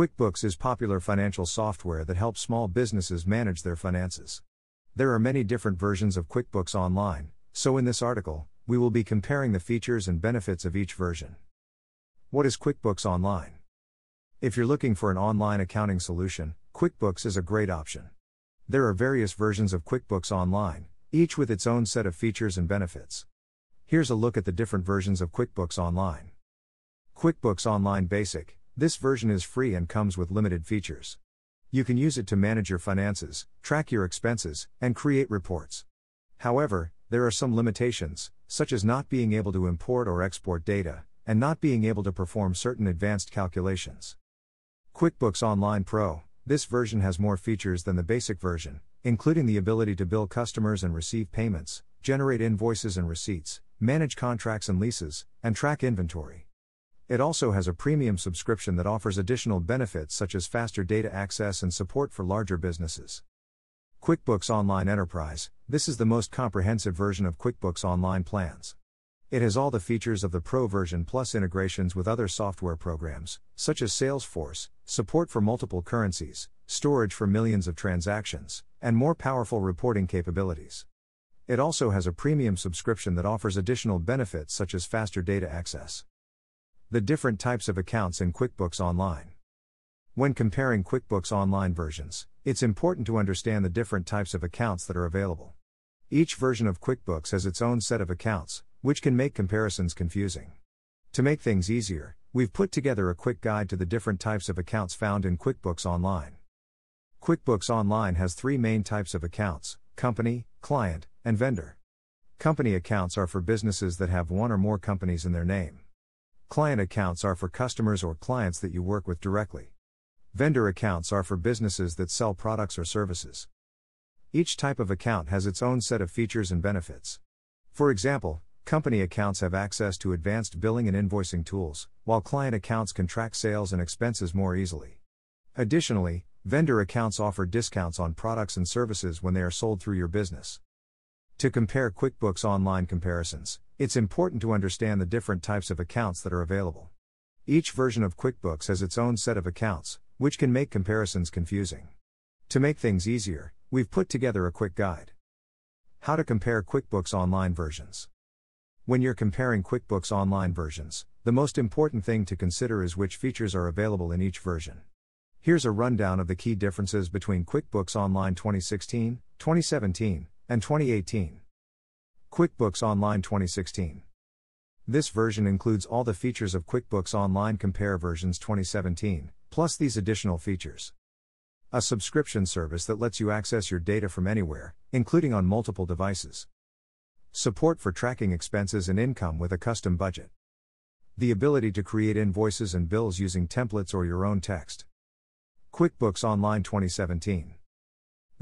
QuickBooks is popular financial software that helps small businesses manage their finances. There are many different versions of QuickBooks Online, so in this article, we will be comparing the features and benefits of each version. What is QuickBooks Online? If you're looking for an online accounting solution, QuickBooks is a great option. There are various versions of QuickBooks Online, each with its own set of features and benefits. Here's a look at the different versions of QuickBooks Online. QuickBooks Online Basic this version is free and comes with limited features. You can use it to manage your finances, track your expenses, and create reports. However, there are some limitations, such as not being able to import or export data, and not being able to perform certain advanced calculations. QuickBooks Online Pro this version has more features than the basic version, including the ability to bill customers and receive payments, generate invoices and receipts, manage contracts and leases, and track inventory. It also has a premium subscription that offers additional benefits such as faster data access and support for larger businesses. QuickBooks Online Enterprise this is the most comprehensive version of QuickBooks Online plans. It has all the features of the Pro version plus integrations with other software programs, such as Salesforce, support for multiple currencies, storage for millions of transactions, and more powerful reporting capabilities. It also has a premium subscription that offers additional benefits such as faster data access. The different types of accounts in QuickBooks Online. When comparing QuickBooks Online versions, it's important to understand the different types of accounts that are available. Each version of QuickBooks has its own set of accounts, which can make comparisons confusing. To make things easier, we've put together a quick guide to the different types of accounts found in QuickBooks Online. QuickBooks Online has three main types of accounts company, client, and vendor. Company accounts are for businesses that have one or more companies in their name. Client accounts are for customers or clients that you work with directly. Vendor accounts are for businesses that sell products or services. Each type of account has its own set of features and benefits. For example, company accounts have access to advanced billing and invoicing tools, while client accounts can track sales and expenses more easily. Additionally, vendor accounts offer discounts on products and services when they are sold through your business. To compare QuickBooks Online comparisons, it's important to understand the different types of accounts that are available. Each version of QuickBooks has its own set of accounts, which can make comparisons confusing. To make things easier, we've put together a quick guide. How to compare QuickBooks Online versions. When you're comparing QuickBooks Online versions, the most important thing to consider is which features are available in each version. Here's a rundown of the key differences between QuickBooks Online 2016, 2017, and 2018. QuickBooks Online 2016. This version includes all the features of QuickBooks Online Compare versions 2017, plus these additional features. A subscription service that lets you access your data from anywhere, including on multiple devices. Support for tracking expenses and income with a custom budget. The ability to create invoices and bills using templates or your own text. QuickBooks Online 2017.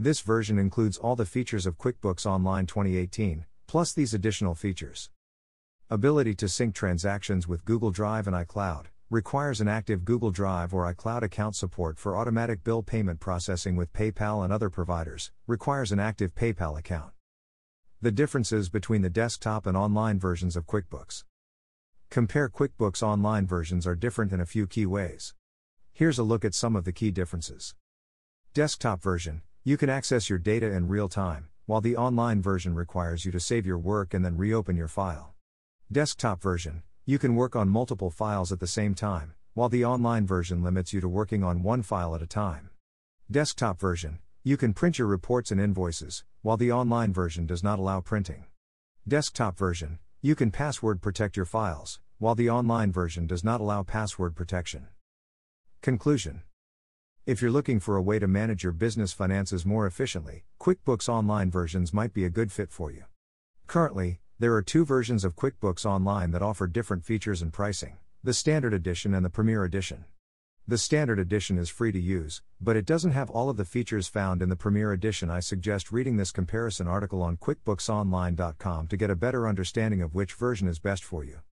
This version includes all the features of QuickBooks Online 2018, plus these additional features. Ability to sync transactions with Google Drive and iCloud requires an active Google Drive or iCloud account support for automatic bill payment processing with PayPal and other providers, requires an active PayPal account. The differences between the desktop and online versions of QuickBooks. Compare QuickBooks online versions are different in a few key ways. Here's a look at some of the key differences. Desktop version you can access your data in real time, while the online version requires you to save your work and then reopen your file. Desktop version You can work on multiple files at the same time, while the online version limits you to working on one file at a time. Desktop version You can print your reports and invoices, while the online version does not allow printing. Desktop version You can password protect your files, while the online version does not allow password protection. Conclusion if you're looking for a way to manage your business finances more efficiently, QuickBooks Online versions might be a good fit for you. Currently, there are two versions of QuickBooks Online that offer different features and pricing the Standard Edition and the Premier Edition. The Standard Edition is free to use, but it doesn't have all of the features found in the Premier Edition. I suggest reading this comparison article on QuickBooksOnline.com to get a better understanding of which version is best for you.